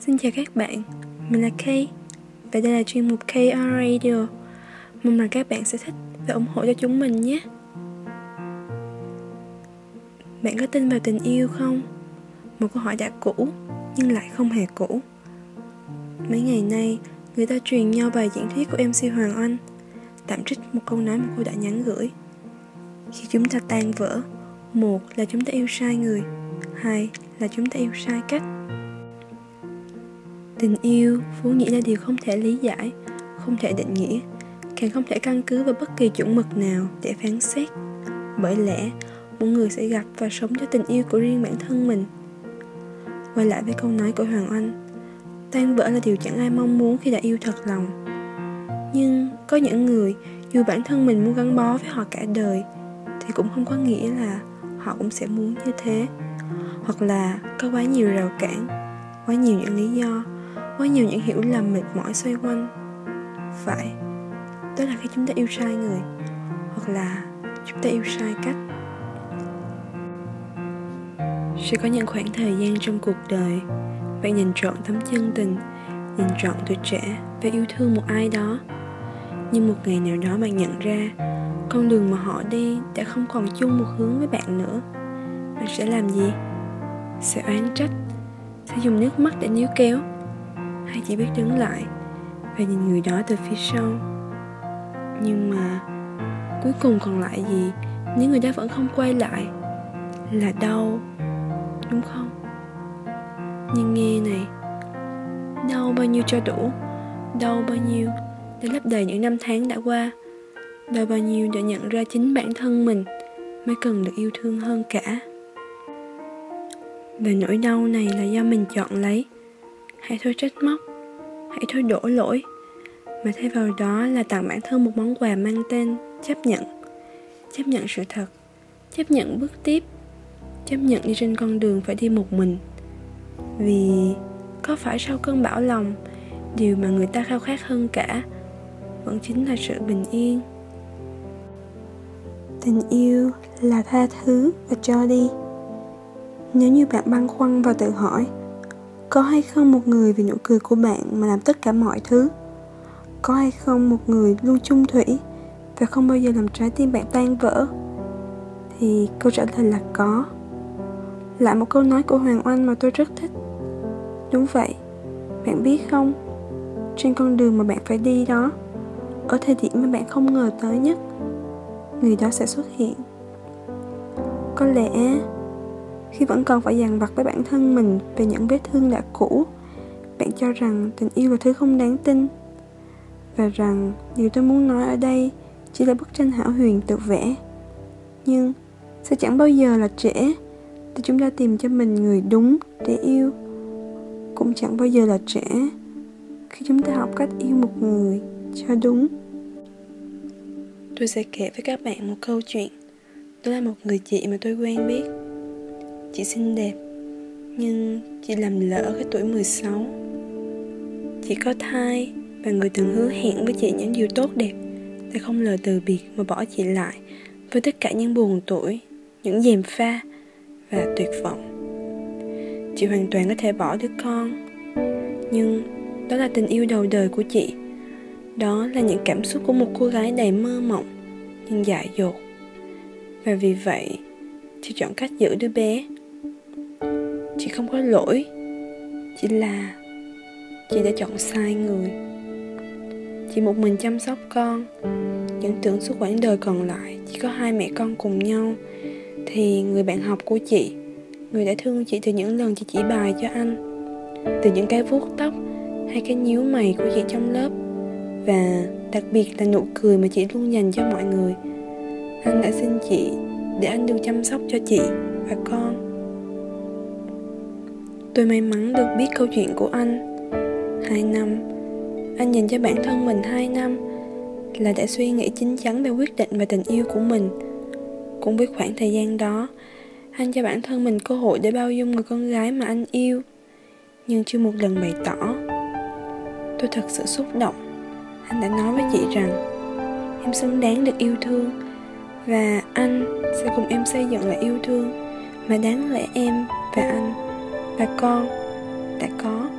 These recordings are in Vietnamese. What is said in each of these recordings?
Xin chào các bạn, mình là Kay Và đây là chuyên mục KR Radio. Mong rằng các bạn sẽ thích và ủng hộ cho chúng mình nhé. Bạn có tin vào tình yêu không? Một câu hỏi đã cũ nhưng lại không hề cũ. Mấy ngày nay, người ta truyền nhau bài diễn thuyết của MC Hoàng Anh. Tạm trích một câu nói mà cô đã nhắn gửi. Khi chúng ta tan vỡ Một là chúng ta yêu sai người Hai là chúng ta yêu sai cách. Tình yêu vốn dĩ là điều không thể lý giải, không thể định nghĩa, càng không thể căn cứ vào bất kỳ chuẩn mực nào để phán xét. Bởi lẽ, mỗi người sẽ gặp và sống cho tình yêu của riêng bản thân mình. Quay lại với câu nói của Hoàng Anh, tan vỡ là điều chẳng ai mong muốn khi đã yêu thật lòng. Nhưng có những người, dù bản thân mình muốn gắn bó với họ cả đời, thì cũng không có nghĩa là họ cũng sẽ muốn như thế. Hoặc là có quá nhiều rào cản, quá nhiều những lý do quá nhiều những hiểu lầm mệt mỏi xoay quanh. Phải, đó là khi chúng ta yêu sai người, hoặc là chúng ta yêu sai cách. Sẽ có những khoảng thời gian trong cuộc đời, bạn nhìn trọn tấm chân tình, nhìn trọn tuổi trẻ và yêu thương một ai đó. Nhưng một ngày nào đó bạn nhận ra, con đường mà họ đi đã không còn chung một hướng với bạn nữa. Bạn sẽ làm gì? Sẽ oán trách? Sẽ dùng nước mắt để níu kéo? Hay chỉ biết đứng lại và nhìn người đó từ phía sau. Nhưng mà cuối cùng còn lại gì? Nếu người đó vẫn không quay lại là đau, đúng không? Nhưng nghe này, đau bao nhiêu cho đủ? Đau bao nhiêu để lấp đầy những năm tháng đã qua? Đau bao nhiêu để nhận ra chính bản thân mình mới cần được yêu thương hơn cả? Và nỗi đau này là do mình chọn lấy hãy thôi trách móc. Hãy thôi đổ lỗi. Mà thay vào đó là tặng bản thân một món quà mang tên chấp nhận. Chấp nhận sự thật. Chấp nhận bước tiếp. Chấp nhận đi trên con đường phải đi một mình. Vì có phải sau cơn bão lòng, điều mà người ta khao khát hơn cả vẫn chính là sự bình yên. Tình yêu là tha thứ và cho đi. Nếu như bạn băn khoăn và tự hỏi có hay không một người vì nụ cười của bạn mà làm tất cả mọi thứ? Có hay không một người luôn chung thủy và không bao giờ làm trái tim bạn tan vỡ? Thì câu trả lời là có. Lại một câu nói của hoàng oanh mà tôi rất thích. Đúng vậy, bạn biết không? Trên con đường mà bạn phải đi đó, ở thời điểm mà bạn không ngờ tới nhất, người đó sẽ xuất hiện. Có lẽ khi vẫn còn phải dằn vặt với bản thân mình về những vết thương đã cũ. Bạn cho rằng tình yêu là thứ không đáng tin. Và rằng điều tôi muốn nói ở đây chỉ là bức tranh hảo huyền tự vẽ. Nhưng sẽ chẳng bao giờ là trễ để chúng ta tìm cho mình người đúng để yêu. Cũng chẳng bao giờ là trễ khi chúng ta học cách yêu một người cho đúng. Tôi sẽ kể với các bạn một câu chuyện. Đó là một người chị mà tôi quen biết. Chị xinh đẹp, Nhưng chị làm lỡ cái tuổi 16 Chị có thai Và người từng hứa hẹn với chị những điều tốt đẹp Đã không lời từ biệt mà bỏ chị lại Với tất cả những buồn tuổi, Những dèm pha Và tuyệt vọng. Chị hoàn toàn có thể bỏ đứa con, Nhưng đó là tình yêu đầu đời của chị. Đó là những cảm xúc của một cô gái đầy mơ mộng, Nhưng dại dột. Và vì vậy, Chị chọn cách giữ đứa bé chị không có lỗi. Chỉ là chị đã chọn sai người. Chị một mình chăm sóc con. Những tưởng suốt quãng đời còn lại, chỉ có hai mẹ con cùng nhau. Thì người bạn học của chị, người đã thương chị từ những lần chị chỉ bài cho anh. Từ những cái vuốt tóc hay cái nhíu mày của chị trong lớp. Và đặc biệt là nụ cười mà chị luôn dành cho mọi người. Anh đã xin chị để anh được chăm sóc cho chị và con. Tôi may mắn được biết câu chuyện của anh. Hai năm. Anh dành cho bản thân mình hai năm Là đã suy nghĩ chín chắn về quyết định và tình yêu của mình. Cũng với khoảng thời gian đó, Anh cho bản thân mình cơ hội để bao dung người con gái mà anh yêu. Nhưng chưa một lần bày tỏ. Tôi thật sự xúc động. Anh đã nói với chị rằng, Em xứng đáng được yêu thương Và anh sẽ cùng em xây dựng lại yêu thương Mà đáng lẽ em và anh và con, đã có.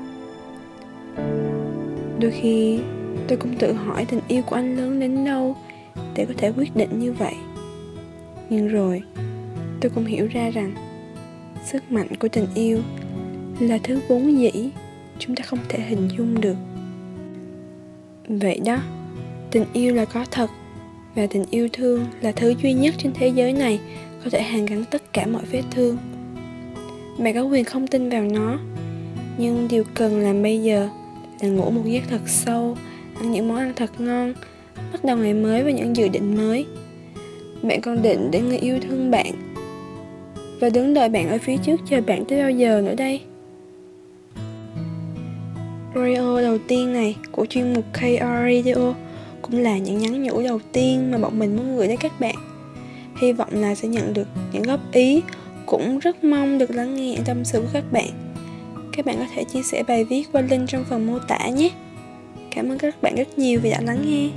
Đôi khi tôi cũng tự hỏi tình yêu của anh lớn đến đâu để có thể quyết định như vậy. Nhưng rồi, tôi cũng hiểu ra rằng sức mạnh của tình yêu là thứ vốn dĩ chúng ta không thể hình dung được. Vậy đó, tình yêu là có thật và tình yêu thương là thứ duy nhất trên thế giới này có thể hàn gắn tất cả mọi vết thương bạn có quyền không tin vào nó. Nhưng điều cần làm bây giờ là ngủ một giấc thật sâu ăn những món ăn thật ngon bắt đầu ngày mới với những dự định mới. Bạn còn định để người yêu thương bạn và đứng đợi bạn ở phía trước chờ bạn tới bao giờ nữa đây? Radio đầu tiên này của chuyên mục KR Radio cũng là những nhắn nhủ đầu tiên mà bọn mình muốn gửi đến các bạn. Hy vọng là sẽ nhận được những góp ý, cũng rất mong được lắng nghe tâm sự của các bạn. Các bạn có thể chia sẻ bài viết qua link trong phần mô tả nhé. Cảm ơn các bạn rất nhiều vì đã lắng nghe.